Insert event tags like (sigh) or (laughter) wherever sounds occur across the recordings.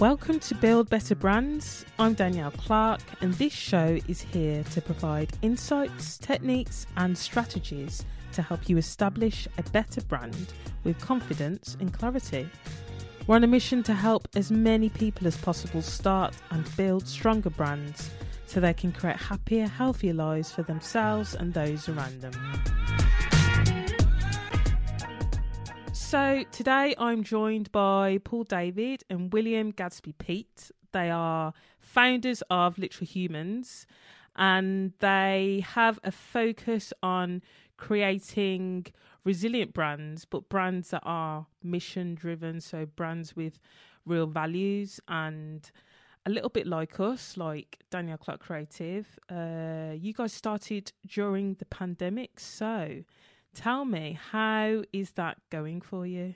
Welcome to Build Better Brands. I'm Danielle Clarke, and this show is here to provide insights, techniques, and strategies to help you establish a better brand with confidence and clarity. We're on a mission to help as many people as possible start and build stronger brands so they can create happier, healthier lives for themselves and those around them. So today I'm joined by Paul David and William Gadsby Peet. They are founders of Literal Humans and they have a focus on creating resilient brands, but brands that are mission driven. So brands with real values and a little bit like us, like Danielle Clarke Creative. Uh, you guys started during the pandemic. So Tell me, how is that going for you?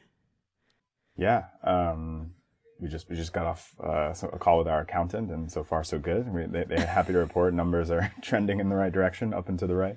Yeah, um, we just we just got off uh, a call with our accountant, and so far so good. We, they, they're happy to report numbers are (laughs) trending in the right direction, up and to the right.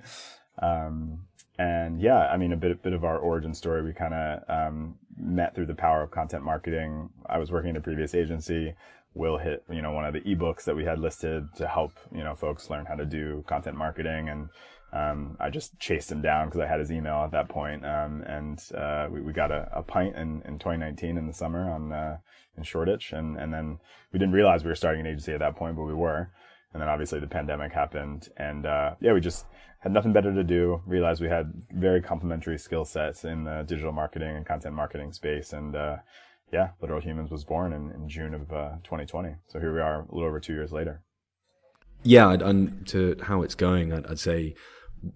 Um, and yeah, I mean, a bit bit of our origin story. We kind of um, met through the power of content marketing. I was working in a previous agency. Will hit you know one of the ebooks that we had listed to help you know folks learn how to do content marketing and um, I just chased him down because I had his email at that point. Um, and uh, we, we got a, a pint in, in 2019 in the summer on uh, in Shoreditch, and and then we didn't realize we were starting an agency at that point, but we were. And then obviously the pandemic happened, and uh, yeah, we just had nothing better to do. Realized we had very complementary skill sets in the digital marketing and content marketing space, and uh, yeah, Literal Humans was born in, in June of 2020. Uh, so here we are, a little over two years later. Yeah, and to how it's going, I'd, I'd say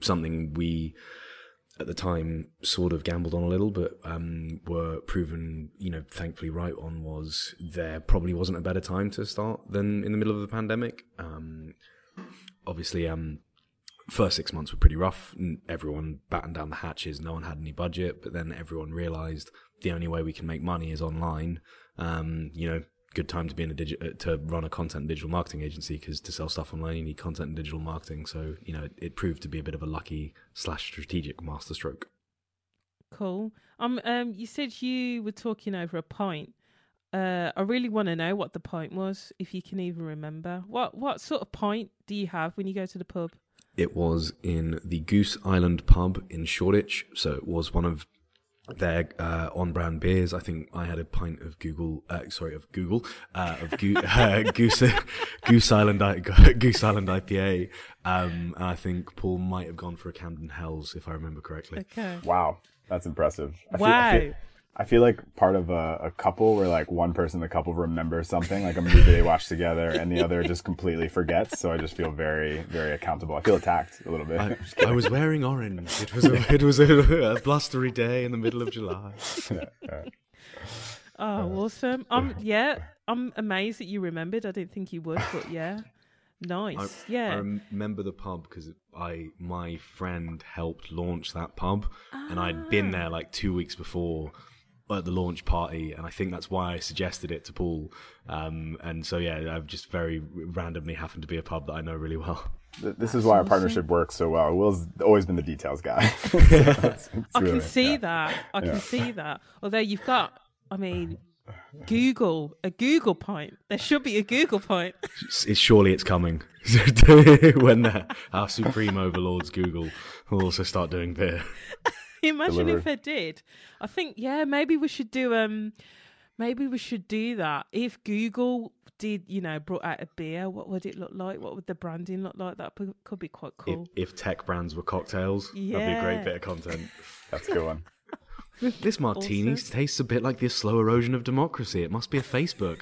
something we at the time sort of gambled on a little, but um, were proven, you know, thankfully right on was there probably wasn't a better time to start than in the middle of the pandemic. Um, obviously, um, first six months were pretty rough. Everyone battened down the hatches. No one had any budget, but then everyone realized the only way we can make money is online. Um, you know, good time to be in a digi- uh, to run a content and digital marketing agency because to sell stuff online you need content and digital marketing. So you know it, it proved to be a bit of a lucky slash strategic masterstroke. Cool. Um, um, you said you were talking over a pint. Uh, I really want to know what the pint was, if you can even remember. What what sort of pint do you have when you go to the pub? It was in the Goose Island pub in Shoreditch. So it was one of their uh, on-brand beers. I think I had a pint of Google, uh, sorry, of Google, uh, of Go- (laughs) uh, Goose Goose Island (laughs) Goose Island IPA. Um, and I think Paul might have gone for a Camden Hells, if I remember correctly. Okay. Wow, that's impressive. I wow. Feel, I feel, I feel like part of a, a, couple where like one person in the couple remembers something, like a movie they watched together, and the other just completely forgets. So I just feel very, very accountable. I feel attacked a little bit. I, I was wearing orange. It was a, (laughs) it was a, a, blustery day in the middle of July. (laughs) Yeah, yeah. Oh, awesome! Um, yeah, I'm amazed that you remembered. I didn't think you would, but yeah. Nice. I, yeah. I remember the pub because I my friend helped launch that pub, ah. and I'd been there like two weeks before at the launch party, and I think that's why I suggested it to Paul. Um, and so yeah, I've just very randomly happened to be a pub that I know really well. This is why our partnership works so well. Will's always been the details guy. (laughs) (laughs) so it's, it's I really, can see yeah. that. I yeah. can see that. Although you've got, I mean, Google a Google point. There should be a Google point. (laughs) it's surely it's coming when our supreme overlords Google will also start doing beer. (laughs) Imagine Deliver. if it did. I think yeah, maybe we should do um maybe we should do that. If Google did, you know, brought out a beer, what would it look like? What would the branding look like? That could be quite cool. If, if tech brands were cocktails, yeah. that'd be a great bit of content. (laughs) That's a good one. This martini awesome. tastes a bit like the slow erosion of democracy. It must be a Facebook.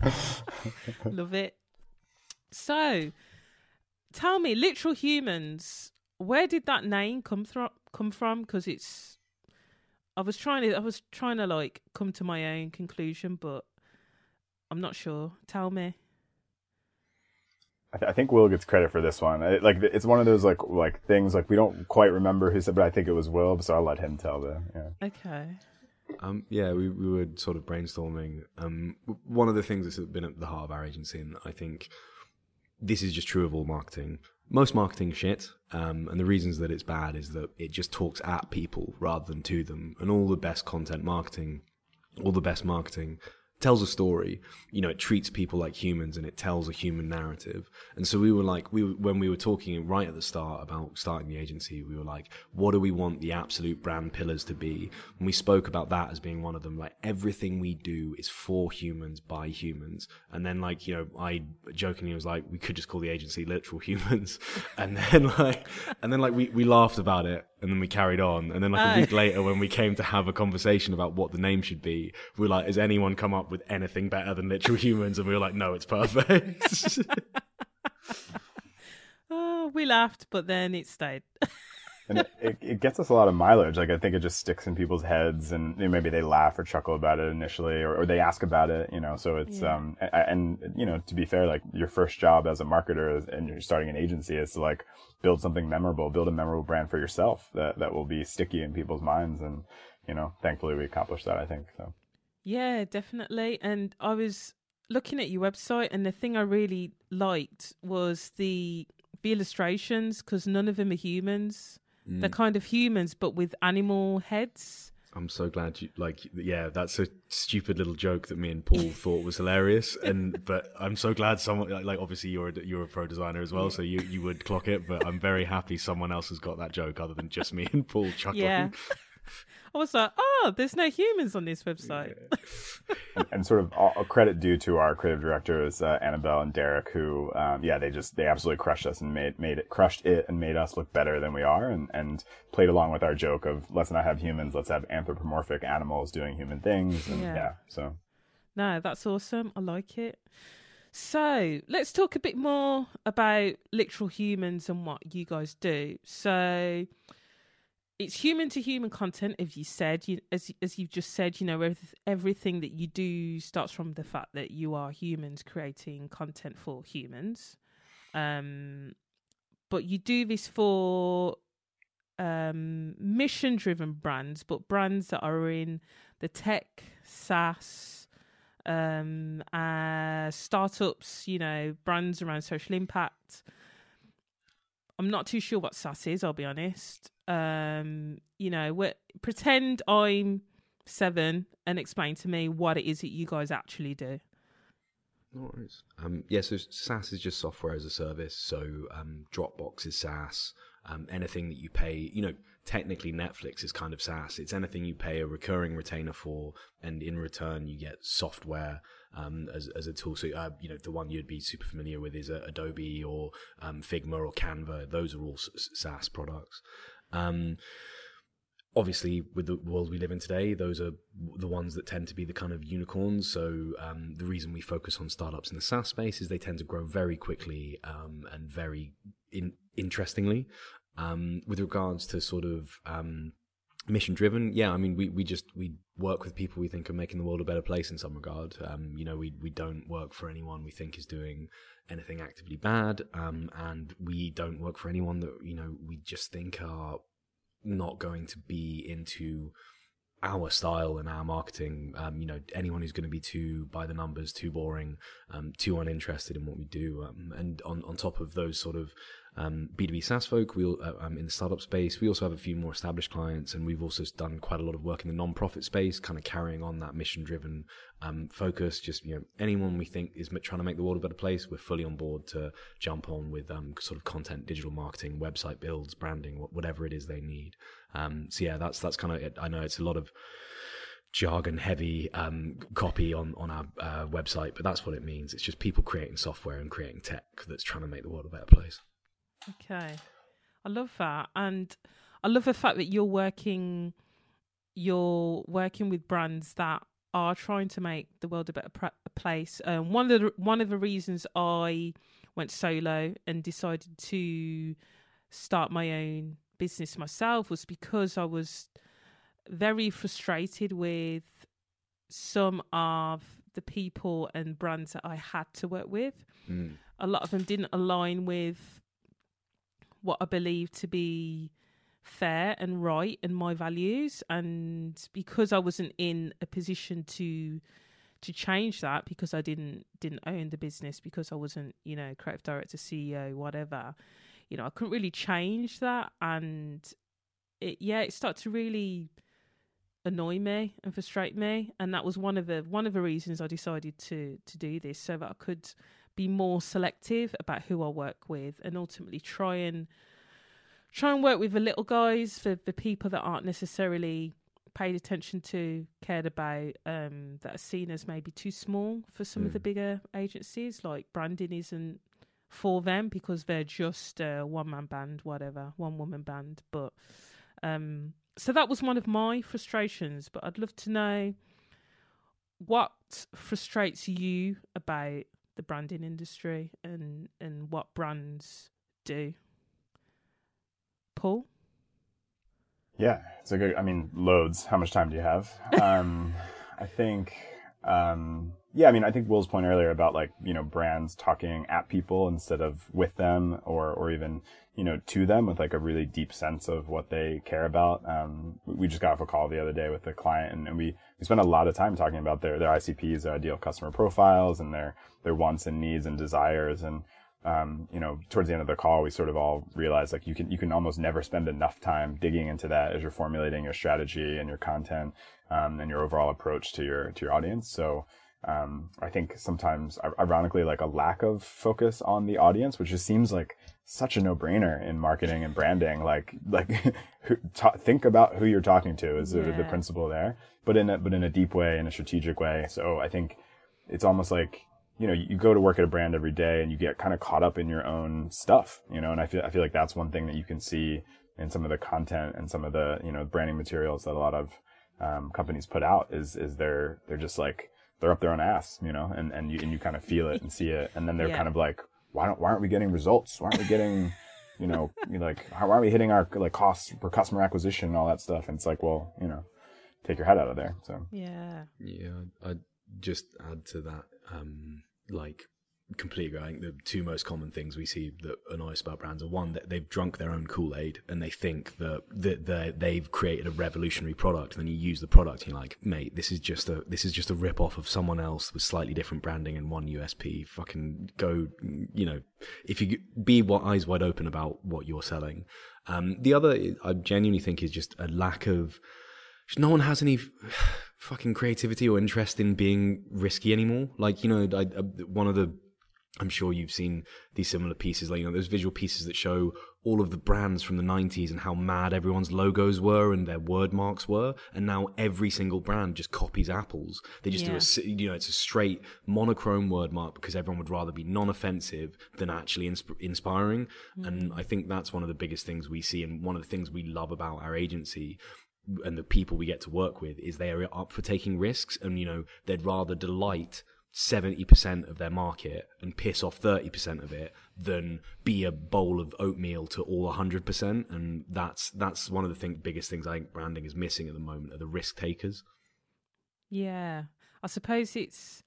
(laughs) Love it. So, tell me, literal humans where did that name come from? Come from? Because it's. I was trying to. I was trying to like come to my own conclusion, but I'm not sure. Tell me. I, th- I think Will gets credit for this one. It, like it's one of those like like things like we don't quite remember who said, but I think it was Will, so I'll let him tell the. Yeah. Okay. Um, yeah, we, we were sort of brainstorming. Um, one of the things that's been at the heart of our agency, and I think this is just true of all marketing, most marketing shit, um, and the reasons that it's bad is that it just talks at people rather than to them. And all the best content marketing, all the best marketing, tells a story. You know, it treats people like humans and it tells a human narrative. And so we were like, we when we were talking right at the start about starting the agency, we were like, what do we want the absolute brand pillars to be? And we spoke about that as being one of them. Like everything we do is for humans by humans. And then like you know, I jokingly was like, we could just call the agency literal humans. (laughs) and then like, and then like we we laughed about it and then we carried on. And then like a week later, when we came to have a conversation about what the name should be, we were like, "Has anyone come up with anything better than literal humans?" And we were like, "No, it's perfect." (laughs) oh, we laughed, but then it stayed. (laughs) and it, it, it, gets us a lot of mileage. Like I think it just sticks in people's heads, and maybe they laugh or chuckle about it initially, or, or they ask about it. You know, so it's yeah. um and, and, you know to be fair, like your first job as a marketer and you're starting an agency is to like build something memorable, build a memorable brand for yourself that that will be sticky in people's minds, and you know, thankfully we accomplished that. I think so. Yeah, definitely. And I was looking at your website, and the thing I really liked was the the illustrations because none of them are humans. Mm. They're kind of humans, but with animal heads. I'm so glad you like. Yeah, that's a stupid little joke that me and Paul (laughs) thought was hilarious, and but I'm so glad someone like obviously you're a, you're a pro designer as well, so you you would clock it. But I'm very happy someone else has got that joke other than just me and Paul (laughs) chuckling. Yeah. I was like, oh, there's no humans on this website. Yeah. (laughs) and, and, sort of a credit due to our creative directors, uh, Annabelle and Derek, who, um, yeah, they just, they absolutely crushed us and made, made it, crushed it and made us look better than we are and, and played along with our joke of let's not have humans, let's have anthropomorphic animals doing human things. And yeah. yeah so. No, that's awesome. I like it. So let's talk a bit more about literal humans and what you guys do. So, it's human to human content as you said you, as as you've just said you know everything that you do starts from the fact that you are humans creating content for humans. Um but you do this for um mission driven brands but brands that are in the tech SaaS um uh startups you know brands around social impact. I'm not too sure what SaaS is, I'll be honest um, you know, pretend I'm seven and explain to me what it is that you guys actually do. No worries. Um, yeah, so SaaS is just software as a service. So um, Dropbox is SaaS. Um, anything that you pay, you know, technically Netflix is kind of SaaS. It's anything you pay a recurring retainer for, and in return you get software um, as, as a tool. So, uh, you know, the one you'd be super familiar with is uh, Adobe or um, Figma or Canva. Those are all SaaS products. Um, obviously, with the world we live in today, those are the ones that tend to be the kind of unicorns. So um, the reason we focus on startups in the SaaS space is they tend to grow very quickly um, and very in- interestingly. Um, with regards to sort of um, mission driven yeah i mean we, we just we work with people we think are making the world a better place in some regard um, you know we, we don't work for anyone we think is doing anything actively bad, um, and we don't work for anyone that you know we just think are not going to be into our style and our marketing. Um, you know, anyone who's going to be too by the numbers, too boring, um, too uninterested in what we do, um, and on on top of those sort of um, B2B SaaS folk. We uh, um, in the startup space. We also have a few more established clients, and we've also done quite a lot of work in the non-profit space, kind of carrying on that mission-driven um, focus. Just you know, anyone we think is trying to make the world a better place, we're fully on board to jump on with um, sort of content, digital marketing, website builds, branding, whatever it is they need. Um, so yeah, that's that's kind of it. I know it's a lot of jargon heavy um, copy on on our uh, website, but that's what it means. It's just people creating software and creating tech that's trying to make the world a better place. Okay. I love that. And I love the fact that you're working you're working with brands that are trying to make the world a better pr- place. Um, one of the one of the reasons I went solo and decided to start my own business myself was because I was very frustrated with some of the people and brands that I had to work with. Mm. A lot of them didn't align with what I believe to be fair and right and my values. And because I wasn't in a position to to change that because I didn't didn't own the business because I wasn't you know creative director CEO whatever you know I couldn't really change that. And it yeah it started to really annoy me and frustrate me. And that was one of the one of the reasons I decided to to do this so that I could be more selective about who I work with and ultimately try and try and work with the little guys for the people that aren't necessarily paid attention to cared about um that are seen as maybe too small for some of the Mm. bigger agencies. Like branding isn't for them because they're just a one man band whatever one woman band. But um so that was one of my frustrations. But i'd love to know what frustrates you about the branding industry and and what brands do paul Yeah, it's a good. I mean, loads. How much time do you have? (laughs) Um, I think. Um, yeah, I mean, I think Will's point earlier about like you know brands talking at people instead of with them, or or even you know to them with like a really deep sense of what they care about. Um, we just got off a call the other day with a client, and, and we we spent a lot of time talking about their their ICPs, their ideal customer profiles, and their their wants and needs and desires, and um, you know, towards the end of the call, we sort of all realized like you can you can almost never spend enough time digging into that as you're formulating your strategy and your content um, and your overall approach to your to your audience. So um, I think sometimes, ironically, like a lack of focus on the audience, which just seems like such a no brainer in marketing and branding. Like like (laughs) ta- think about who you're talking to is sort of the Yeah. principle there, but in a, but in a deep way, in a strategic way. So I think it's almost like you know, you go to work at a brand every day and you get kind of caught up in your own stuff, you know, and I feel, I feel like that's one thing that you can see in some of the content and some of the, you know, branding materials that a lot of, um, companies put out is, is they're, they're just like, they're up their own ass, you know, and, and you, and you kind of feel it and see it. And then they're Yeah. kind of like, why don't, why aren't we getting results? Why aren't we getting, you know, (laughs) like, how, why aren't we hitting our like costs per customer acquisition and all that stuff? And it's like, well, you know, take your head out of there. So. yeah Yeah, I'd just add to that, um, like, completely. I think the two most common things we see that annoy us about brands are one, that they've drunk their own Kool Aid and they think that, that they- they've created a revolutionary product. And then you use the product and you're like, mate, this is just a, this is just a rip off of someone else with slightly different branding and one USP. Fucking go, you know, if you be what eyes wide open about what you're selling. Um, the other, I genuinely think is just a lack of, no one has any fucking creativity or interest in being risky anymore. Like, you know, I, I, one of the, I'm sure you've seen these similar pieces, like, you know, those visual pieces that show all of the brands from the 90s and how mad everyone's logos were and their word marks were. And now every single brand just copies Apple's. They just do a, you know, it's a straight monochrome word mark because everyone would rather be non offensive than actually insp- inspiring. And mm. I think that's one of the biggest things we see. And one of the things we love about our agency and the people we get to work with is they are up for taking risks and you know they'd rather delight 70% of their market and piss off 30% of it than be a bowl of oatmeal to all 100% and that's that's one of the thing, biggest things I think branding is missing at the moment are the risk takers. Yeah, I suppose it's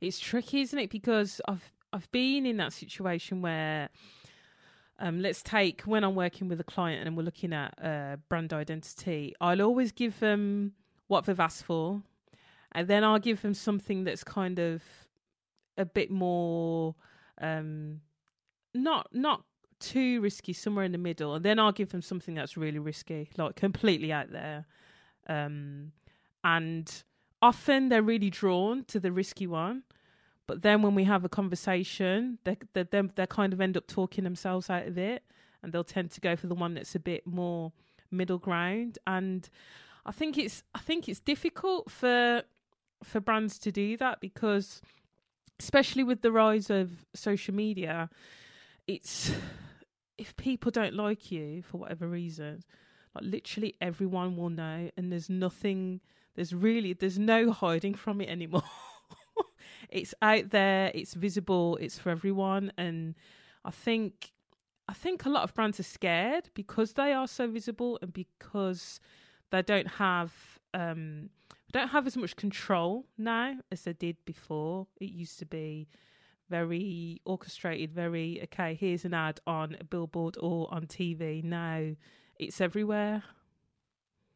it's tricky, isn't it? Because I've I've been in that situation where, um, let's take when I'm working with a client and we're looking at uh, brand identity. I'll always give them what they've asked for, and then I'll give them something that's kind of a bit more, um, not not too risky, somewhere in the middle, and then I'll give them something that's really risky, like completely out there, um, and often they're really drawn to the risky one but then when we have a conversation they they they, kind of end up talking themselves out of it and they'll tend to go for the one that's a bit more middle ground. And i think it's i think it's difficult for for brands to do that because especially with the rise of social media it's if people don't like you for whatever reason like literally everyone will know and there's nothing there's really there's no (laughs) hiding from it anymore it's out there it's visible it's for everyone and i think i think a lot of brands are scared because they are so visible and because they don't have um don't have as much control now as they did before. It used to be very orchestrated very okay here's an ad on a billboard or on tv now it's everywhere.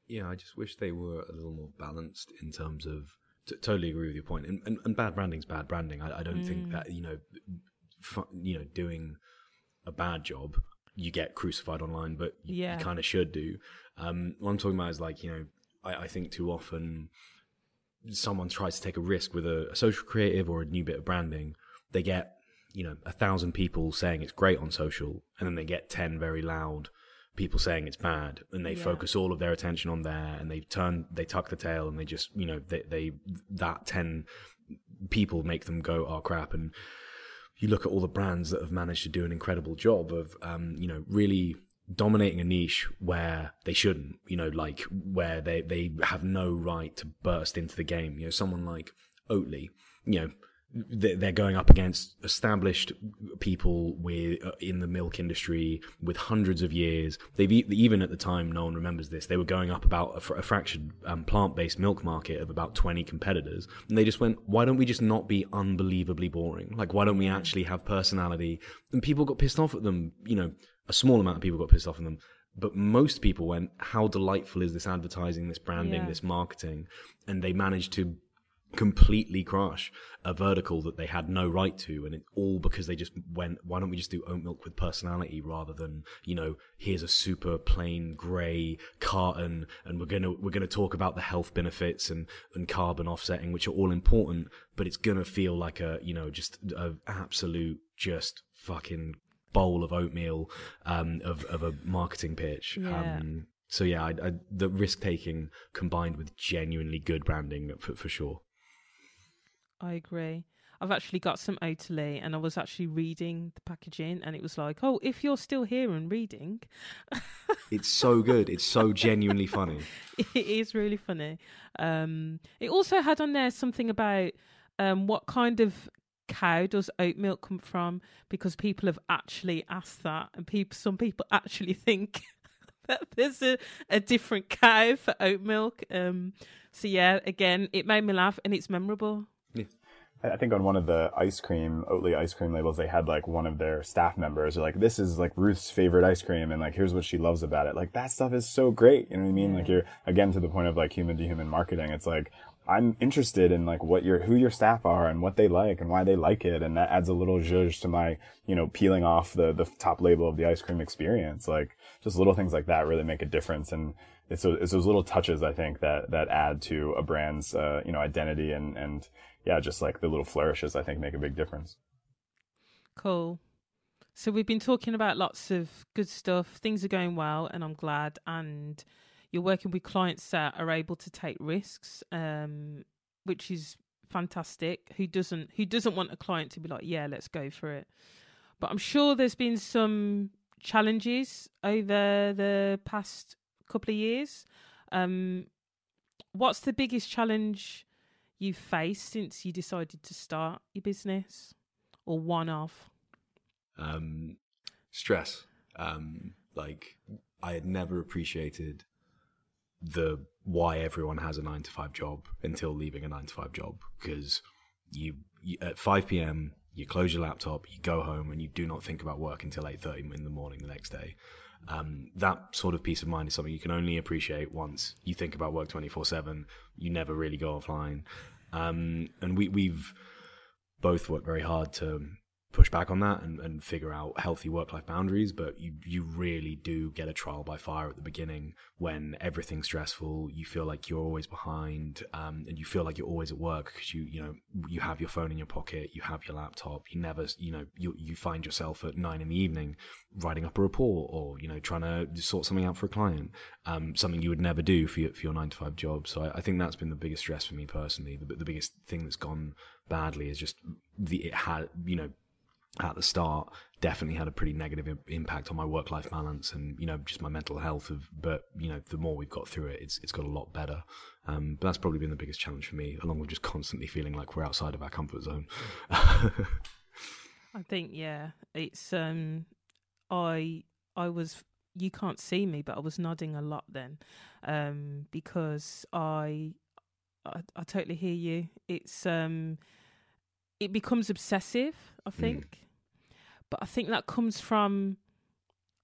Yeah i just wish they were a little more balanced in terms of t- totally agree with your point. And, and, and bad branding's bad branding. I, I don't think that you know fu- you know doing a bad job you get crucified online but you, Yeah. you kind of should do. Um what i'm talking about is like you know I, I think too often someone tries to take a risk with a, a social creative or a new bit of branding, they get you know a thousand people saying it's great on social, and then they get ten very loud people saying it's bad, and they Yeah. focus all of their attention on there, and they turn they tuck the tail, and they just you know they, they that ten people make them go oh crap, and you look at all the brands that have managed to do an incredible job of um, you know really dominating a niche where they shouldn't you know like where they they have no right to burst into the game you know someone like Oatly you know they're going up against established people with uh, in the milk industry with hundreds of years. They've even at the time, no one remembers this. They were going up about a, fr- a fractured um, plant-based milk market of about twenty competitors, and they just went, "Why don't we just not be unbelievably boring? Like, why don't we actually have personality?" And people got pissed off at them. You know, a small amount of people got pissed off at them. But most people went, "How delightful is this advertising, this branding, Yeah. this marketing?" And they managed to completely crash a vertical that they had no right to and it all because they just went why don't we just do oat milk with personality rather than you know here's a super plain gray carton and we're going to we're going to talk about the health benefits and and carbon offsetting which are all important but it's going to feel like a you know just a absolute just fucking bowl of oatmeal um of of a marketing pitch Yeah. um so yeah, I, I, the risk taking combined with genuinely good branding for, for sure. I agree. I've actually got some Oatly, and I was actually reading the packaging, and it was like, "Oh, if you're still here and reading, It's so good. It's so genuinely funny. (laughs) it is really funny." Um, it also had on there something about um, what kind of cow does oat milk come from, because people have actually asked that, and people, some people (laughs) actually think (laughs) that there's a, a different cow for oat milk. Um, so yeah, again, it made me laugh, and it's memorable. I I think on one of the ice cream, Oatly ice cream labels, they had like one of their staff members, like, this is like Ruth's favorite ice cream, and like, here's what she loves about it. Like, that stuff is so great. You know what I mean? Like, you're, again, to the point of like human to human marketing, it's like, I'm interested in like what your, who your staff are and what they like and why they like it. And that adds a little zhuzh to my, you know, peeling off the, the top label of the ice cream experience. Like, just little things like that really make a difference. And it's, it's those little touches, I think, that, that add to a brand's, uh, you know, identity and, and, yeah, just like the little flourishes, I think make a big difference. Cool. So we've been talking about lots of good stuff. Things are going well, and I'm glad. And you're working with clients that are able to take risks, um, which is fantastic. Who doesn't? Who doesn't want a client to be like, "Yeah, let's go for it"? But I'm sure there's been some challenges over the past couple of years. Um, what's the biggest challenge you've faced since you decided to start your business, or one of? Um, stress. Um, like I had never appreciated the why everyone has a nine to five job until leaving a nine to five job because you, you at 5 p.m. you close your laptop, you go home, and you do not think about work until 8:30 in the morning the next day. Um, that sort of peace of mind is something you can only appreciate once you think about work 24/7. You never really go offline, um, and we we've both worked very hard to push back on that and, and figure out healthy work life boundaries. But you, you really do get a trial by fire at the beginning when everything's stressful. You feel like you're always behind, um, and you feel like you're always at work because you, you know, you have your phone in your pocket, you have your laptop, you never, you know, you, you find yourself at nine in the evening writing up a report or, you know, trying to sort something out for a client, um, something you would never do for your, for your nine to five job. So I, I think that's been the biggest stress for me personally. The, the biggest thing that's gone badly is just the, it had, you know, at the start definitely had a pretty negative impact on my work life balance and you know just my mental health of but you know the more we've got through it it's it's got a lot better um but that's probably been the biggest challenge for me along with just constantly feeling like we're outside of our comfort zone I think yeah, it's um, I I was you can't see me, but I was nodding a lot then, um, because I, I I totally hear you. It's um, it becomes obsessive. I think, but I think that comes from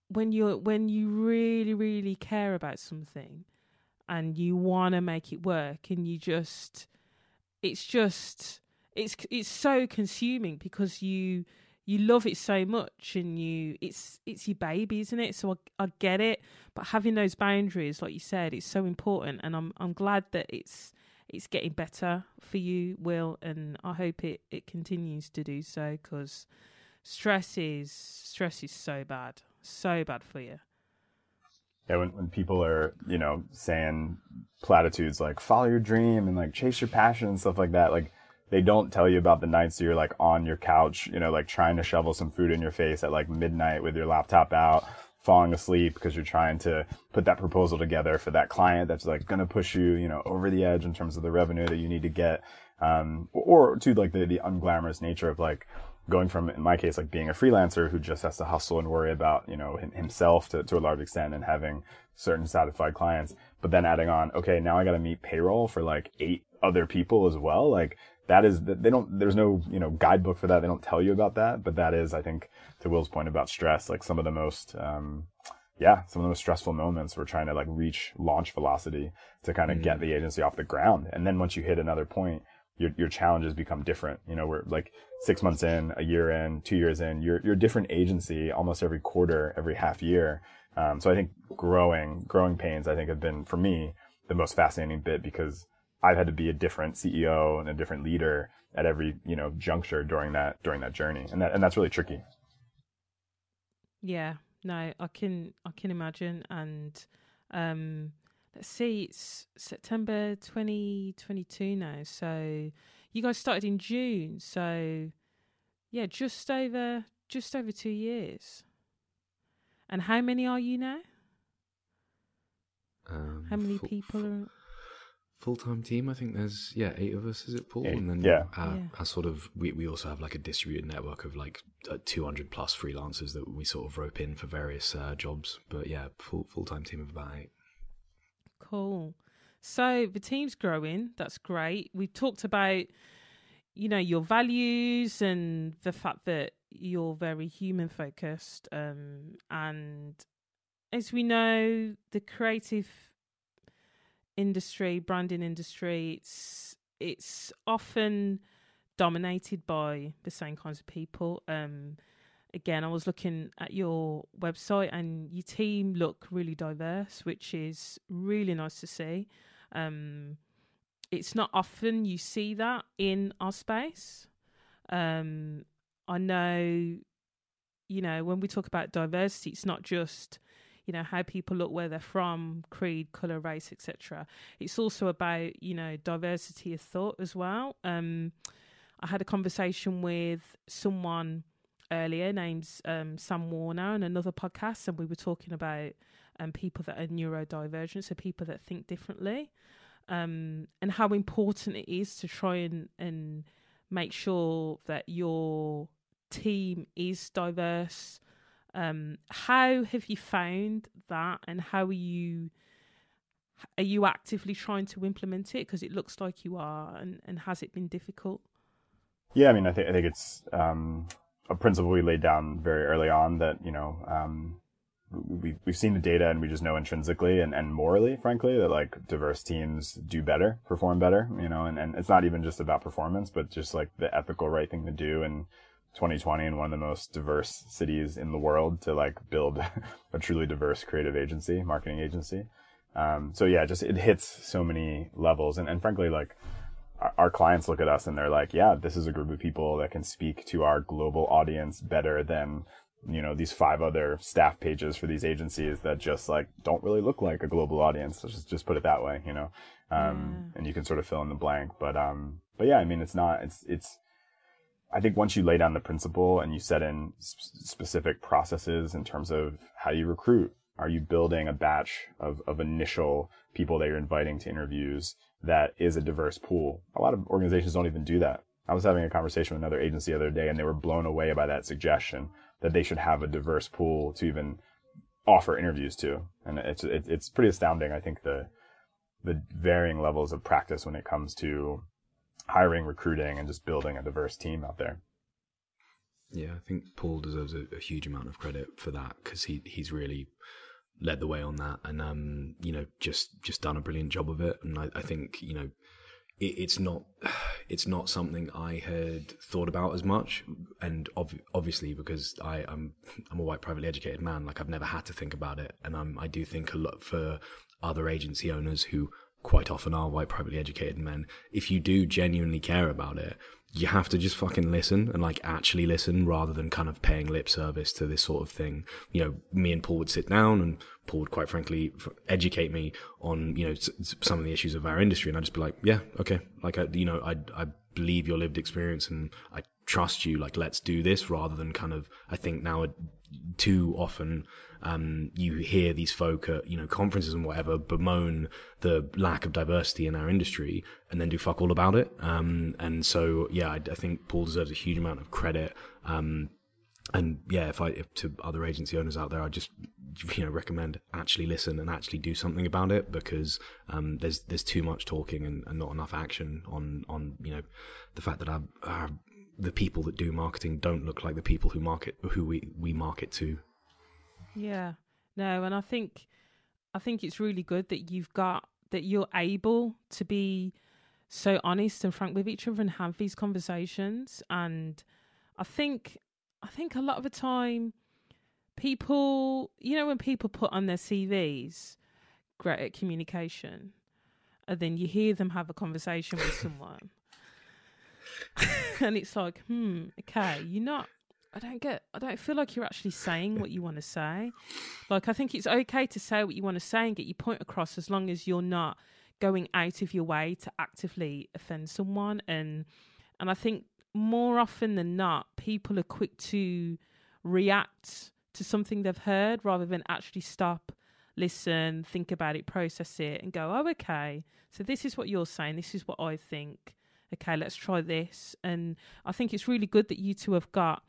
when you're when you really really care about something, and you want to make it work, and you just, it's just it's it's so consuming because you you love it so much and you it's it's your baby isn't it so I, I get it but having those boundaries, like you said, it's so important. And I'm I'm glad that it's it's getting better for you, Will, and I hope it it continues to do so because stress is stress is so bad, so bad for you. Yeah, when, when people are, you know, saying platitudes like follow your dream and like chase your passion and stuff like that, like they don't tell you about the nights that you're like on your couch, you know, like trying to shovel some food in your face at like midnight with your laptop out, falling asleep because you're trying to put that proposal together for that client that's like going to push you, you know, over the edge in terms of the revenue that you need to get. Um, or to like the, the unglamorous nature of like, going from in my case like being a freelancer who just has to hustle and worry about you know himself to, to a large extent and having certain satisfied clients but then adding on okay now i got to meet payroll for like eight other people as well. Like that is they don't there's no you know guidebook for that. They don't tell you about that but that is i think to will's point about stress like some of the most um, yeah some of the most stressful moments we're trying to like reach launch velocity to kind of mm. get the agency off the ground. And then once you hit another point your your challenges become different. You know, we're like six months in, a year in, two years in. You're you're a different agency almost every quarter, every half year. Um, so I think growing growing pains I think have been for me the most fascinating bit because I've had to be a different CEO and a different leader at every you know juncture during that during that journey, and that and that's really tricky. Yeah, no, I can I can imagine, and um, let's see, it's September 2022 now. So you guys started in June. So yeah, just over just over two years. And how many are you now? Um, how many full, people are? Full time team. I think there's yeah eight of us. Is it Paul? Eight. And then yeah, uh, yeah. Our sort of we we also have like a distributed network of like uh, 200 plus freelancers that we sort of rope in for various uh, jobs. But yeah, full full time team of about eight. Cool. So the team's growing. That's great. We've talked about, you know, your values and the fact that you're very human focused. Um, and as we know, the creative industry, branding industry, it's it's often dominated by the same kinds of people. Um, again, I was looking at your website and your team look really diverse, which is really nice to see. Um, it's not often you see that in our space. Um, I know, you know, when we talk about diversity, it's not just you know how people look where they're from creed color race etc it's also about you know diversity of thought as well um i had a conversation with someone earlier named um, Sam Warner on another podcast, and we were talking about um, people that are neurodivergent, so people that think differently, um, and how important it is to try and, and make sure that your team is diverse. Um, how have you found that, and how are you? Are you actively trying to implement it? Because it looks like you are, and, and has it been difficult? Yeah, I mean, I think I think it's um, a principle we laid down very early on that you know um, we've we've seen the data and we just know intrinsically and, and morally, frankly, that like diverse teams do better, perform better, you know, and, and it's not even just about performance, but just like the ethical right thing to do in 2020 in one of the most diverse cities in the world to like build (laughs) a truly diverse creative agency, marketing agency. Um, so yeah, just it hits so many levels and, and frankly, like our clients look at us and they're like, yeah, this is a group of people that can speak to our global audience better than, you know, these five other staff pages for these agencies that just like don't really look like a global audience. Let's just, just put it that way, you know? Um, and you can sort of fill in the blank. But, um, but yeah, I mean, it's not, it's, it's, I think once you lay down the principle and you set in sp- specific processes in terms of how you recruit, are you building a batch of, of initial people that you're inviting to interviews that is a diverse pool. A lot of organizations don't even do that. I was having a conversation with another agency the other day and they were blown away by that suggestion that they should have a diverse pool to even offer interviews to. And it's, it's pretty astounding. I think the, the varying levels of practice when it comes to hiring, recruiting, and just building a diverse team out there. Yeah, I think Paul deserves a, a huge amount of credit for that because he he's really led the way on that and um, you know just just done a brilliant job of it and I, I, think you know it, it's not (sighs) it's not something I had thought about as much, and obviously because I, I'm I'm a white privately educated man, like I've never had to think about it, and I'm, I do think a lot for other agency owners who quite often are white privately educated men. If you do genuinely care about it, you have to just fucking listen and like actually listen rather than kind of paying lip service to this sort of thing. You know, me and Paul would sit down and Paul would quite frankly educate me on, you know, some of the issues of our industry. And I'd just be like, yeah, okay. Like, I, you know, I, I believe your lived experience and I trust you. Like, let's do this rather than kind of, I think now too often um, you hear these folk at you know conferences and whatever bemoan the lack of diversity in our industry and then do fuck all about it. Um, and so yeah, I, I, think Paul deserves a huge amount of credit. Um, and yeah, if I if to other agency owners out there, I just you know recommend actually listen and actually do something about it because um, there's there's too much talking and, and, not enough action on on you know the fact that our, our the people that do marketing don't look like the people who market who we we market to yeah. No, and I think I think it's really good that you've got that you're able to be so honest and frank with each other and have these conversations and I think I think a lot of the time people you know when people put on their CVs great at communication and then you hear them have a conversation with (laughs) someone (laughs) and it's like hmm okay you're not I don't get. I don't feel like you're actually saying what you want to say. Like I think it's okay to say what you want to say and get your point across as long as you're not going out of your way to actively offend someone. And and I think more often than not, people are quick to react to something they've heard rather than actually stop, listen, think about it, process it, and go, oh, okay. So this is what you're saying. This is what I think. Okay, let's try this. And I think it's really good that you two have got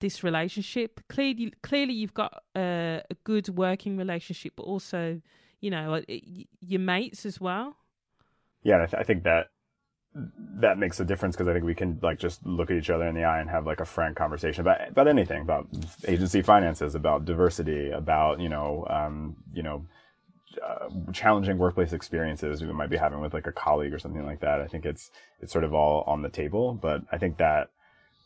this relationship. Clearly, clearly, you've got a, a good working relationship, but also, you know, your mates as well. Yeah, I, th- I think that that makes a difference because I think we can like just look at each other in the eye and have like a frank conversation about about anything, about agency finances, about diversity, about you know, um, you know. Uh, challenging workplace experiences we might be having with like a colleague or something like that. I think it's it's sort of all on the table, but I think that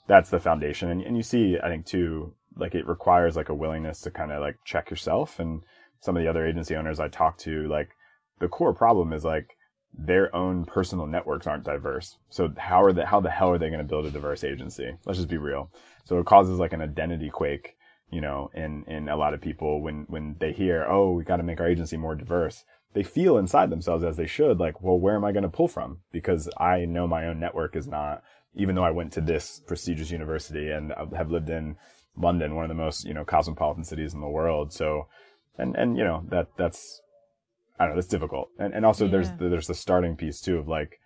that's the foundation. And, and you see, I think too, like it requires like a willingness to kind of like check yourself. And some of the other agency owners I talk to, like the core problem is like their own personal networks aren't diverse. So how are they, how the hell are they going to build a diverse agency? Let's just be real. So it causes like an identity quake, you know, in, in a lot of people when, when they hear, oh, we got to make our agency more diverse. They feel inside themselves as they should, like, well, where am I going to pull from? Because I know my own network is not even though I went to this prestigious university and have lived in London, one of the most, you know, cosmopolitan cities in the world. So, and, and, you know, that, that's, I don't know, that's difficult. And, and also yeah. there's, the, there's the starting piece too of like,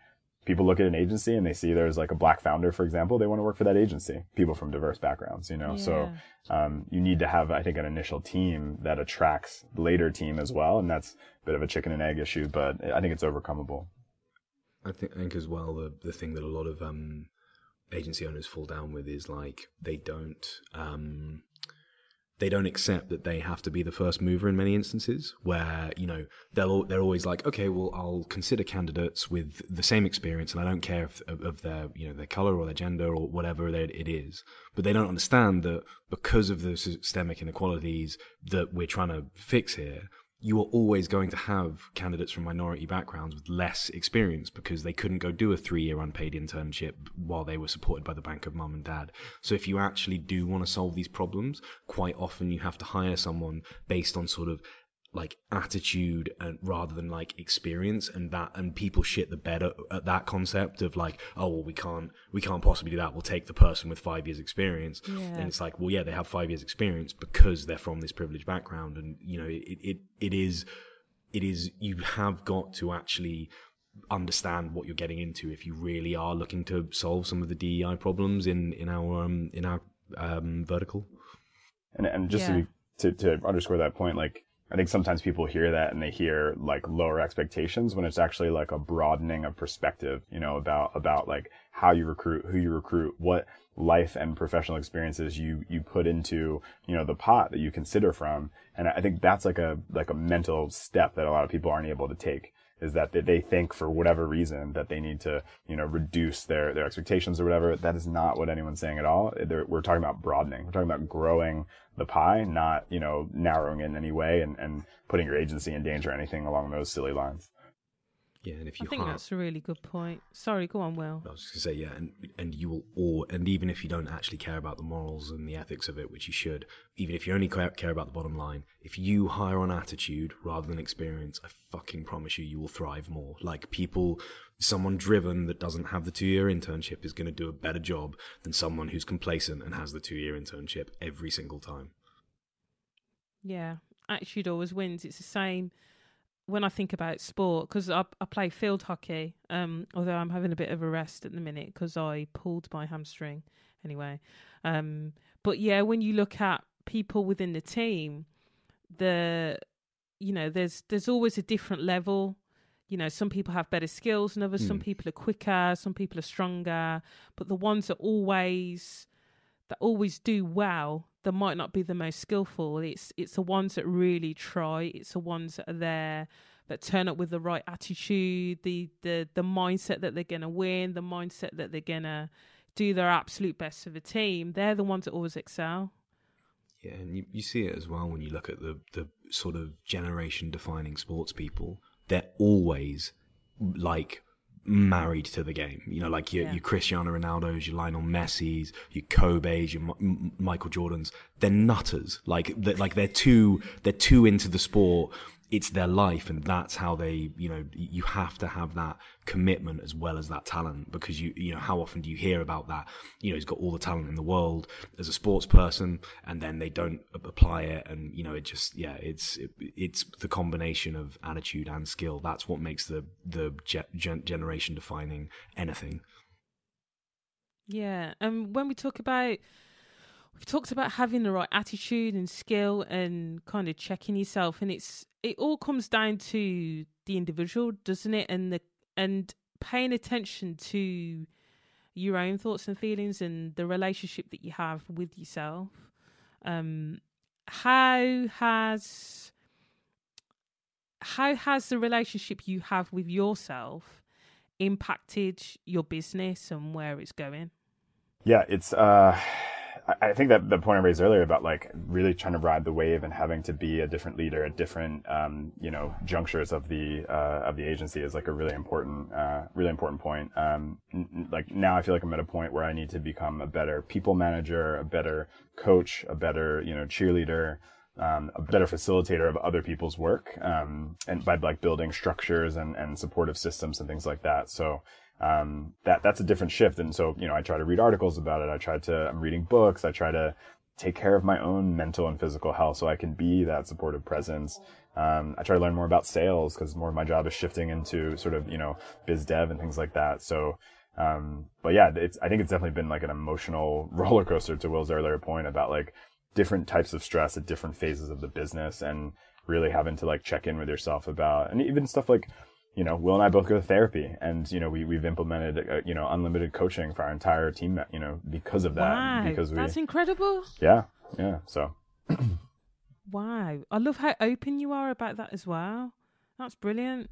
people look at an agency and they see there's like a black founder, for example, they want to work for that agency. People from diverse backgrounds, you know. Yeah. So um, you need to have, I think, an initial team that attracts later team as well, and that's a bit of a chicken and egg issue, but I think it's overcomable. I think, I think as well the the thing that a lot of um, agency owners fall down with is like they don't um, they don't accept that they have to be the first mover in many instances where you know they'll they're always like okay well I'll consider candidates with the same experience and I don't care if, of their you know their color or their gender or whatever it is. But they don't understand that because of the systemic inequalities that we're trying to fix here you are always going to have candidates from minority backgrounds with less experience because they couldn't go do a three year unpaid internship while they were supported by the bank of mum and dad. So if you actually do want to solve these problems, quite often you have to hire someone based on sort of like attitude and rather than like experience and that and people shit the bed at, at, that concept of like oh well we can't we can't possibly do that we'll take the person with five years experience yeah. and it's like well yeah they have five years experience because they're from this privileged background and you know it it, it is it is you have got to actually understand what you're getting into if you really are looking to solve some of the DEI problems in in our um, in our um, vertical and and just yeah. to, to to underscore that point like I think sometimes people hear that and they hear like lower expectations when it's actually like a broadening of perspective, you know, about, about like how you recruit, who you recruit, what life and professional experiences you, you put into, you know, the pot that you consider from. And I think that's like a, like a mental step that a lot of people aren't able to take is that they think for whatever reason that they need to, you know, reduce their, their expectations or whatever. That is not what anyone's saying at all. They're, we're talking about broadening. We're talking about growing the pie, not, you know, narrowing it in any way and, and putting your agency in danger or anything along those silly lines. Yeah, and if you I think har- that's a really good point. Sorry, go on, Will. I was just gonna say, yeah, and and you will all, and even if you don't actually care about the morals and the ethics of it, which you should, even if you only care, care about the bottom line, if you hire on attitude rather than experience, I fucking promise you, you will thrive more. Like people, someone driven that doesn't have the two-year internship is going to do a better job than someone who's complacent and has the two-year internship every single time. Yeah, attitude always wins. It's the same when I think about sport because I, I play field hockey. Um, although I'm having a bit of a rest at the minute because I pulled my hamstring. Anyway, um, but yeah, when you look at people within the team, the you know there's there's always a different level. You know, some people have better skills than others. Some Mm. people are quicker. Some people are stronger. But the ones that always that always do well that might not be the most skillful. It's it's the ones that really try. It's the ones that are there that turn up with the right attitude the the the mindset that they're to win the mindset that they're to do their absolute best for the team. They're the ones that always excel. Yeah, and you, you see it as well when you look at the, the sort of generation defining sports people. They're always like married to the game. You know, like your, Yeah. your Cristiano Ronaldo's, your Lionel Messi's, your Kobe's, your M- Michael Jordan's. They're nutters. Like, they're, like they're too, they're too into the sport. It's their life, and that's how they, you know, you have to have that commitment as well as that talent because you, you know, how often do you hear about that? You know, he's got all the talent in the world as a sports person, and then they don't apply it, and you know, it just, yeah, it's it, it's the combination of attitude and skill. That's what makes the the ge- gen- generation defining anything. yeah and when we talk about we've talked about having the right attitude and skill and kind of checking yourself and it's it all comes down to the individual doesn't it and the and paying attention to your own thoughts and feelings and the relationship that you have with yourself um how has how has the relationship you have with yourself impacted your business and where it's going Yeah, it's. Uh, I- think that the point I raised earlier about like really trying to ride the wave and having to be a different leader at different, um, you know, junctures of the uh, of the agency is like a really important, uh, really important point. Um, n- like now, I feel like I'm at a point where I need to become a better people manager, a better coach, a better, you know, cheerleader. Um, a better facilitator of other people's work, um, and by like building structures and, and supportive systems and things like that. So, um, that that's a different shift. And so, you know, I try to read articles about it. I try to, I'm reading books. I try to take care of my own mental and physical health so I can be that supportive presence. Um, I try to learn more about sales because more of my job is shifting into sort of, you know, biz dev and things like that. So, um, but yeah, it's, I think it's definitely been like an emotional (laughs) roller coaster to Will's earlier point about like different types of stress at different phases of the business and really having to like check in with yourself about, and even stuff like, you know, Will and I both go to therapy, and you know, we we've implemented uh, you know unlimited coaching for our entire team, you know, because of that. wow because we, that's incredible yeah, yeah. So (clears throat) wow i love how open you are about that as well that's brilliant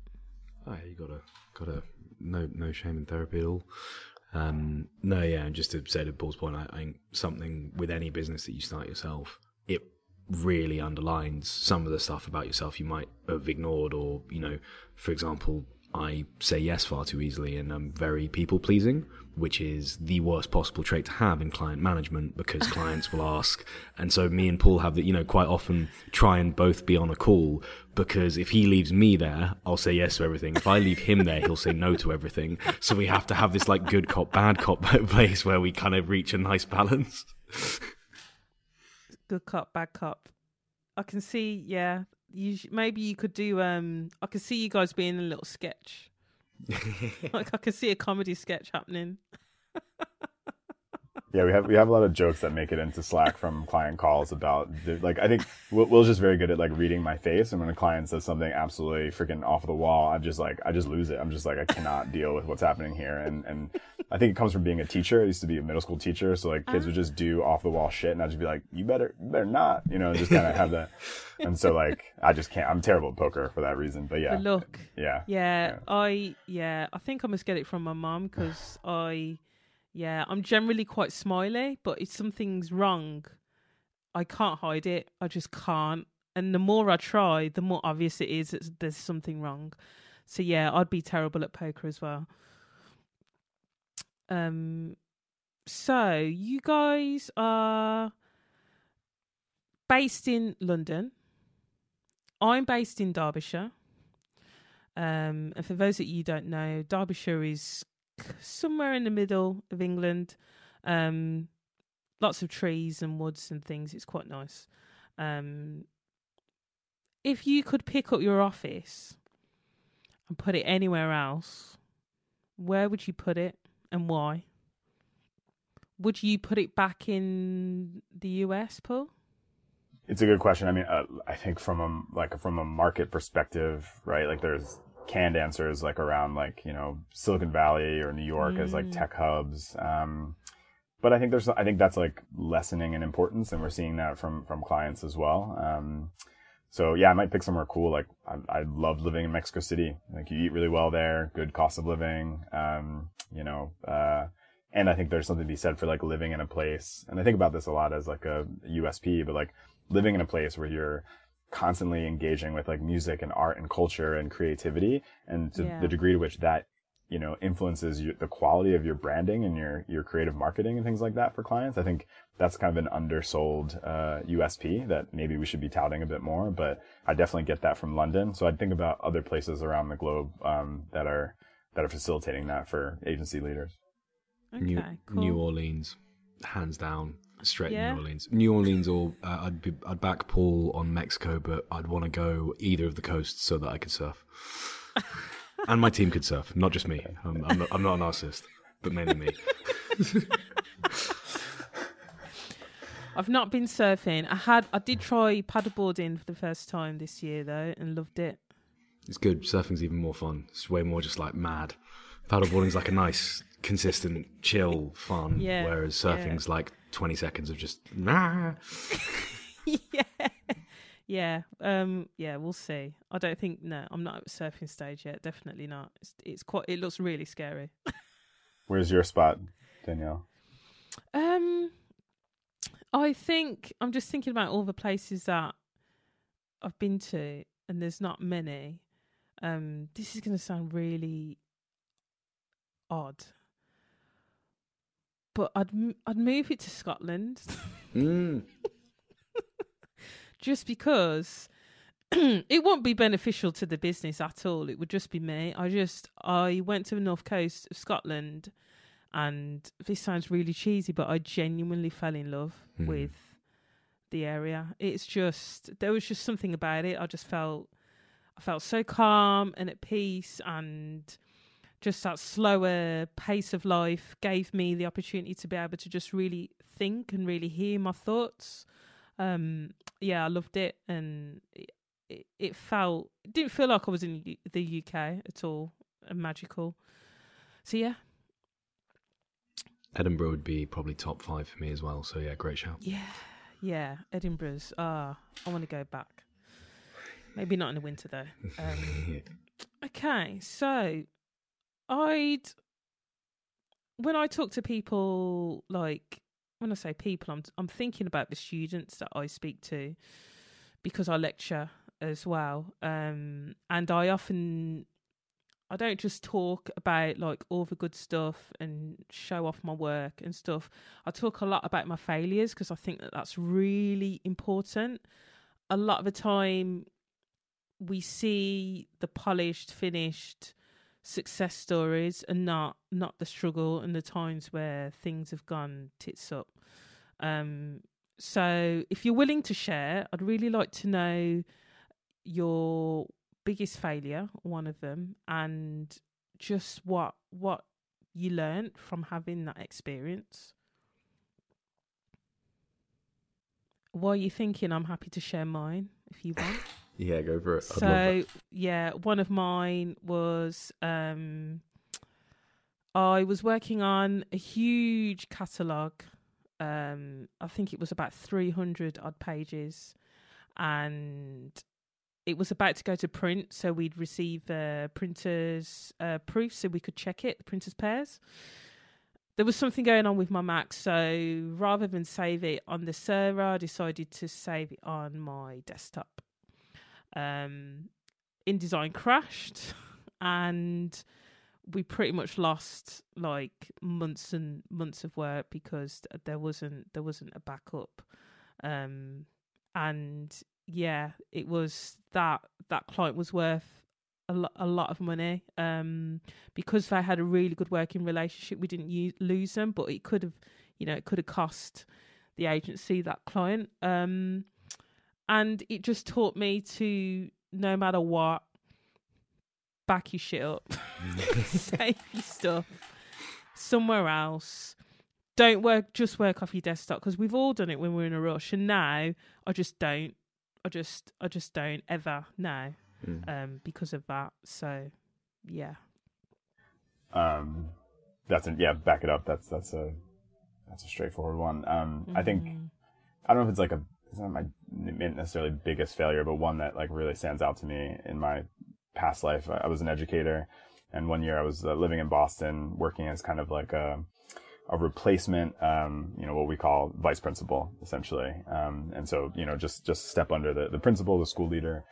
Oh, you gotta gotta no no shame in therapy at all. Um, no, yeah, and just to say to Paul's point, I, I think something with any business that you start yourself, it really underlines some of the stuff about yourself you might have ignored, or you know, for example, I say yes far too easily, and I'm very people pleasing, which is the worst possible trait to have in client management because (laughs) clients will ask, and so me and Paul have that, you know, quite often try and both be on a call because if he leaves me there, I'll say yes to everything. If I leave him there, he'll say no to everything. So we have to have this like good cop, bad cop (laughs) place where we kind of reach a nice balance. (laughs) good cop bad cop i can see yeah you sh- maybe you could do um i could see you guys being a little sketch. (laughs) Like i could see a comedy sketch happening. (laughs) Yeah, we have we have a lot of jokes that make it into Slack from client calls about the, like I think Will's just very good at like reading my face, and when a client says something absolutely freaking off the wall, I'm just like I just lose it. I'm just like I cannot deal with what's happening here, and and I think it comes from being a teacher. I used to be a middle school teacher, so like kids would ah. just do off the wall shit, and I'd just be like, "You better, you better not," you know, just kind of have that. (laughs) And so like, I just can't. I'm terrible at poker for that reason. But yeah, look. yeah, Yeah, I yeah, I think I must get it from my mom because I yeah, I'm generally quite smiley, but if something's wrong, I can't hide it. I just can't. And the more I try, the more obvious it is that there's something wrong. So yeah, I'd be terrible at poker as well. Um so you guys are based in London. I'm based in Derbyshire. Um, and for those that you don't know, Derbyshire is somewhere in the middle of England. Um, lots of trees and woods and things. It's quite nice. Um, if you could pick up your office and put it anywhere else, where would you put it and why? Would you put it back in the US, Paul? It's a good question. I mean, uh, I think from a like from a market perspective, right? Like there's canned answers like around like you know Silicon Valley or New York as like tech hubs. Um, but I think there's I think that's like lessening in importance, and we're seeing that from from clients as well. Um, so yeah, I might pick somewhere cool. Like I, I love living in Mexico City. Like you eat really well there, good cost of living. Um, you know, uh, and I think there's something to be said for like living in a place. And I think about this a lot as like a USP, but like living in a place where you're constantly engaging with like music and art and culture and creativity, and to Yeah. the degree to which that you know influences you, the quality of your branding and your your creative marketing and things like that for clients. I think that's kind of an undersold uh, USP that maybe we should be touting a bit more. But I definitely get that from London. So I'd think about other places around the globe um, that are that are facilitating that for agency leaders. Okay, New, cool. New Orleans, hands down, straight Yeah? New Orleans. New Orleans, or uh, I'd be, I'd back Paul on Mexico, but I'd want to go either of the coasts so that I could surf, (laughs) and my team could surf, not just me. I'm, I'm, not, I'm not a narcissist, but mainly me. (laughs) I've not been surfing. I had I did try paddleboarding for the first time this year though and loved it. It's good. Surfing's even more fun. It's way more just like mad. Paddleboarding's like a nice, consistent, chill fun, Yeah, whereas yeah. surfing's like 20 seconds of just. "Nah." (laughs) yeah. Yeah. Um yeah, we'll see. I don't think no, I'm not at the surfing stage yet. Definitely not. It's, it's quite it looks really scary. (laughs) Where's your spot, Danielle? Um I think I'm just thinking about all the places that I've been to and there's not many. Um this is going to sound really odd. But I'd m- I'd move it to Scotland. (laughs) Mm. Just because (clears throat) it won't be beneficial to the business at all. It would just be me. I just I went to the north coast of Scotland, and this sounds really cheesy, but I genuinely fell in love Mhm. with the area. It's just there was just something about it. I just felt I felt so calm and at peace and just that slower pace of life gave me the opportunity to be able to just really think and really hear my thoughts. Um, yeah, I loved it, and it, it, felt it didn't feel like I was in the UK at all. And magical. So yeah, Edinburgh would be probably top five for me as well. So yeah, great shout. yeah, yeah. Edinburgh's. Ah, I want to go back. Maybe not in the winter though. (laughs) Um, Okay, so I'd when I talk to people like when I say people I'm I'm thinking about the students that I speak to because I lecture as well. Um and I often I don't just talk about like all the good stuff and show off my work and stuff. I talk a lot about my failures because I think that that's really important. A lot of the time we see the polished, finished success stories and not not the struggle and the times where things have gone tits up. Um, so if you're willing to share, I'd really like to know your biggest failure, one of them, and just what what you learned from having that experience. While you're thinking, I'm happy to share mine if you want. Yeah, go for it. I'd So yeah, one of mine was um I was working on a huge catalogue. Um, I think it was about 300 odd pages. And it was about to go to print. So we'd receive uh, printer's uh, proof so we could check it, the printer's pairs. There was something going on with my Mac. So rather than save it on the server, I decided to save it on my desktop. Um, InDesign crashed. (laughs) And we pretty much lost like months and months of work because there wasn't there wasn't a backup um and yeah it was that that client was worth a lot a lot of money um because they had a really good working relationship we didn't use, lose them but it could have you know it could have cost the agency that client um and it just taught me to no matter what back your shit up, (laughs) (laughs) save your stuff somewhere else. Don't work, just work off your desktop because we've all done it when we're in a rush. And now I just don't. I just, I just don't ever now, mm. um, because of that. So, yeah. Um, that's a, yeah. Back it up. That's that's a that's a straightforward one. Um, mm-hmm. I think mm-hmm. I don't know if it's like a it's not my necessarily biggest failure, but one that like really stands out to me in my past life, I was an educator, and one year I was uh, living in Boston, working as kind of like a a replacement, um, you know, what we call vice principal, essentially. Um, and so, you know, just just step under the the principal, the school leader,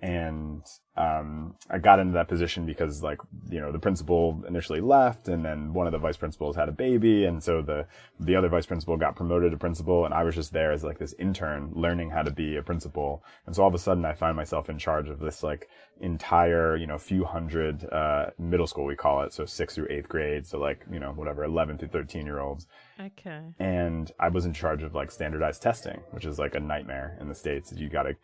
and um, I got into that position because like you know the principal initially left, and then one of the vice principals had a baby, and so the the other vice principal got promoted to principal, and I was just there as like this intern learning how to be a principal, and so all of a sudden I find myself in charge of this like entire you know few hundred uh, middle school we call it, so sixth through eighth grade, so like you know whatever eleven through thirteen year olds. Okay. And I was in charge of like standardized testing, which is like a nightmare in the states. You got to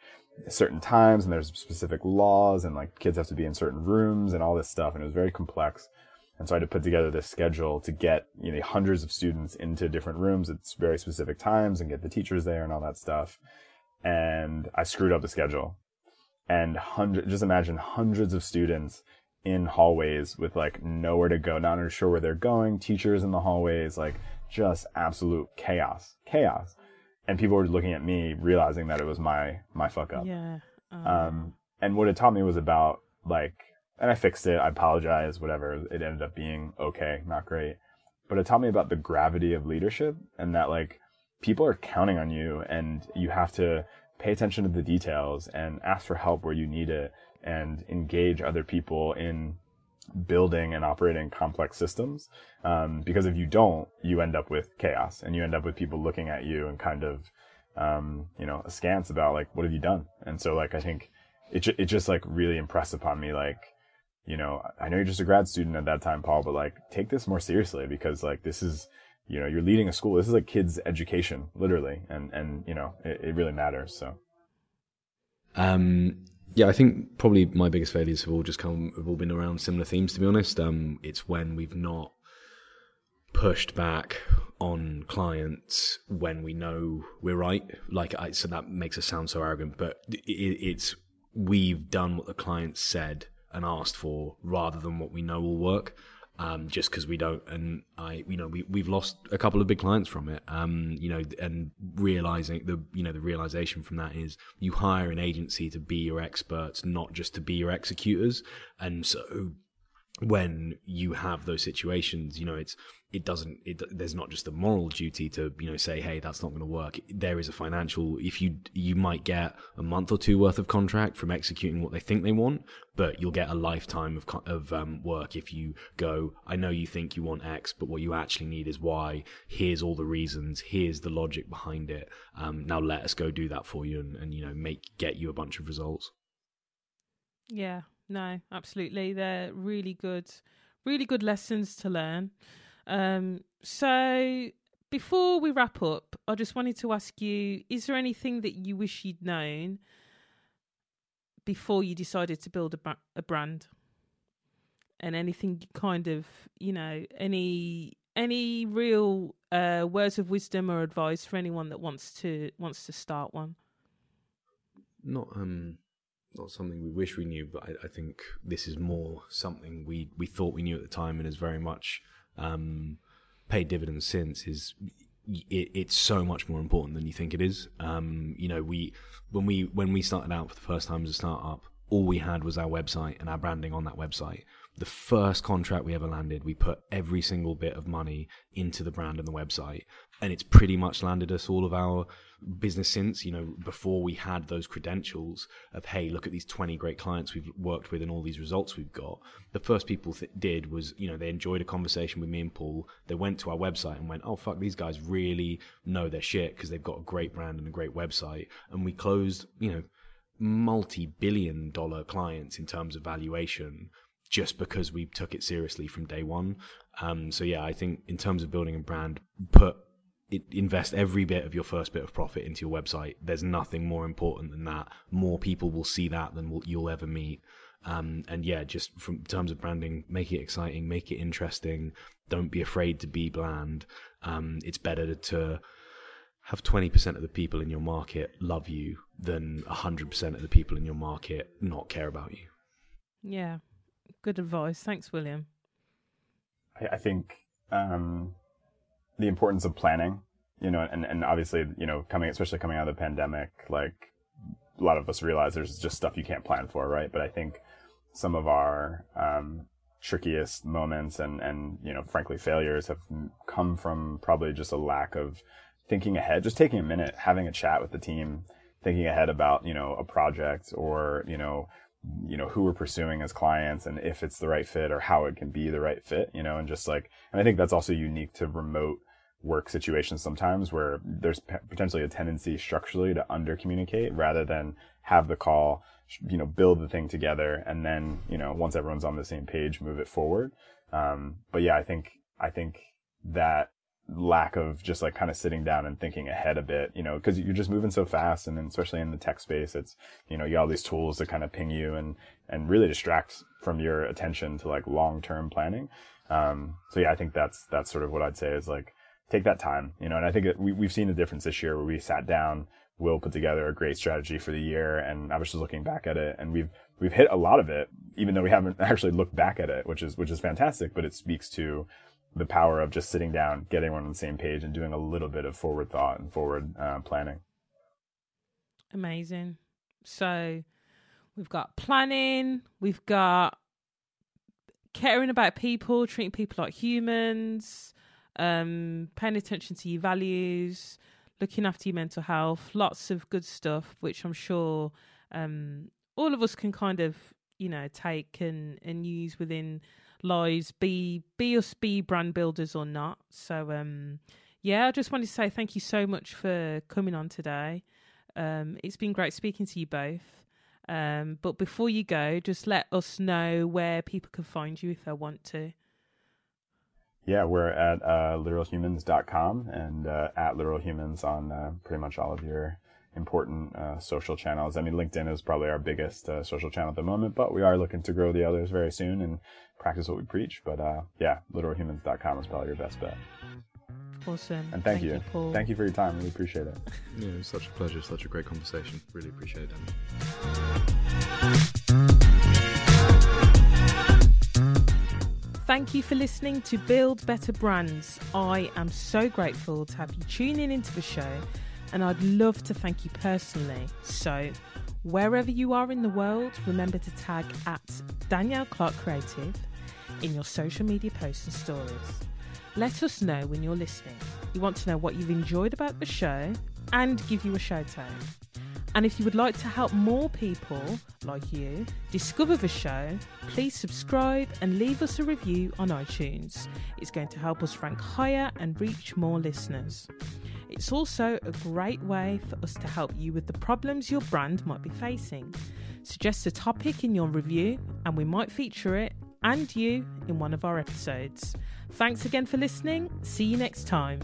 certain times and there's specific laws and like kids have to be in certain rooms and all this stuff and it was very complex. And so i had to put together this schedule to get you know hundreds of students into different rooms at very specific times and get the teachers there and all that stuff. And i screwed up the schedule. And hundred just imagine hundreds of students in hallways with like nowhere to go not sure where they're going teachers in the hallways like just absolute chaos chaos. And people were looking at me realizing that it was my my fuck up. Yeah um, um and what it taught me was about like and i fixed it i apologize whatever it ended up being okay not great but it taught me about the gravity of leadership and that like people are counting on you and you have to pay attention to the details and ask for help where you need it and engage other people in building and operating complex systems. Um, because if you don't, you end up with chaos and you end up with people looking at you and kind of, um, you know, askance about like, what have you done? And so like, I think it, it just like really impressed upon me, like, you know, I know you're just a grad student at that time, Paul, but like take this more seriously because like this is, you know, you're leading a school. This is a kid's education, literally. And, and, you know, it, it really matters. So. Um, yeah, I think probably my biggest failures have all just come have all been around similar themes. To be honest, um, it's when we've not pushed back on clients when we know we're right. Like, I, so that makes us sound so arrogant, but it, it's we've done what the client said and asked for rather than what we know will work um, just because we don't. And I, you know, we we've lost a couple of big clients from it. Um, you know, and realizing the, you know, the realization from that is you hire an agency to be your experts, not just to be your executors. And so when you have those situations, you know, it's it doesn't it, there's not just a moral duty to you know say hey that's not going to work. There is a financial if you you might get a month or two worth of contract from executing what they think they want but you'll get a lifetime of of um, work if you go i know you think you want x but what you actually need is y. Here's all the reasons. Here's the logic behind it. Um, now let us go do that for you and, and you know make get you a bunch of results. Yeah no absolutely they're really good really good lessons to learn um, so before we wrap up, I just wanted to ask you: Is there anything that you wish you'd known before you decided to build a, a brand? And anything kind of, you know, any any real uh, words of wisdom or advice for anyone that wants to wants to start one? Not um, not something we wish we knew, but I, I think this is more something we we thought we knew at the time, and is very much um, paid dividends since is it, it's so much more important than you think it is. Um, you know, we when we when we started out for the first time as a startup, all we had was our website and our branding on that website. The first contract we ever landed, we put every single bit of money into the brand and the website, and it's pretty much landed us all of our business since, you know, before we had those credentials of, hey, look at these 20 great clients we've worked with and all these results we've got. The first people th- did was, you know, they enjoyed a conversation with me and Paul. They went to our website and went, oh, fuck, these guys really know their shit because they've got a great brand and a great website. And we closed, you know, multi billion dollar clients in terms of valuation just because we took it seriously from day one. Um, so yeah, I think in terms of building a brand, put it, invest every bit of your first bit of profit into your website. There's nothing more important than that. More people will see that than will, you'll ever meet. Um, and yeah, just from terms of branding, make it exciting, make it interesting. Don't be afraid to be bland. Um, it's better to have 20% of the people in your market love you than 100% of the people in your market not care about you. Yeah, good advice. Thanks, William. I, I think um, the importance of planning, you know, and, and obviously, you know, coming, especially coming out of the pandemic, like a lot of us realize there's just stuff you can't plan for, right? But I think some of our, um, trickiest moments and, and, you know, frankly, failures have come from probably just a lack of thinking ahead, just taking a minute, having a chat with the team, thinking ahead about, you know, a project or, you know, you know who we're pursuing as clients and if it's the right fit or how it can be the right fit you know and just like and i think that's also unique to remote work situations sometimes where there's potentially a tendency structurally to under communicate rather than have the call, you know, build the thing together and then, you know, once everyone's on the same page, move it forward. Um, but yeah, I think, I think that lack of just like kind of sitting down and thinking ahead a bit, you know, cause you're just moving so fast. And then especially in the tech space, it's, you know, you got all these tools that kind of ping you and, and really distracts from your attention to like long-term planning. Um, so yeah, I think that's, that's sort of what I'd say is like, take that time, you know, and I think we, we've seen the difference this year where we sat down, Will put together a great strategy for the year. And I was just looking back at it and we've, we've hit a lot of it, even though we haven't (laughs) actually looked back at it, which is, which is fantastic, but it speaks to the power of just sitting down, getting everyone on the same page and doing a little bit of forward thought and forward uh, planning. Amazing. So we've got planning, we've got caring about people, treating people like humans, um, paying attention to your values, looking after your mental health, lots of good stuff, which I'm sure um, all of us can kind of, you know, take and, and use within lives, be be us be brand builders or not. So um, yeah, I just wanted to say thank you so much for coming on today. Um, it's been great speaking to you both. Um, but before you go, just let us know where people can find you if they want to. Yeah, we're at uh, literalhumans.com and uh, at literalhumans on uh, pretty much all of your important uh, social channels. I mean, LinkedIn is probably our biggest uh, social channel at the moment, but we are looking to grow the others very soon and practice what we preach. But uh, yeah, literalhumans.com is probably your best bet. Awesome. And thank, thank you. you thank you for your time. Really appreciate it. (laughs) Yeah, it was such a pleasure. Such a great conversation. Really appreciate it. Thank you for listening to Build Better Brands. I am so grateful to have you tuning into the show, and I'd love to thank you personally. So, wherever you are in the world, remember to tag at Danielle Clarke Creative in your social media posts and stories. Let us know when you're listening. We want to know what you've enjoyed about the show and give you a shout out. And if you would like to help more people like you discover the show, please subscribe and leave us a review on iTunes. It's going to help us rank higher and reach more listeners. It's also a great way for us to help you with the problems your brand might be facing. Suggest a topic in your review, and we might feature it and you in one of our episodes. Thanks again for listening. See you next time.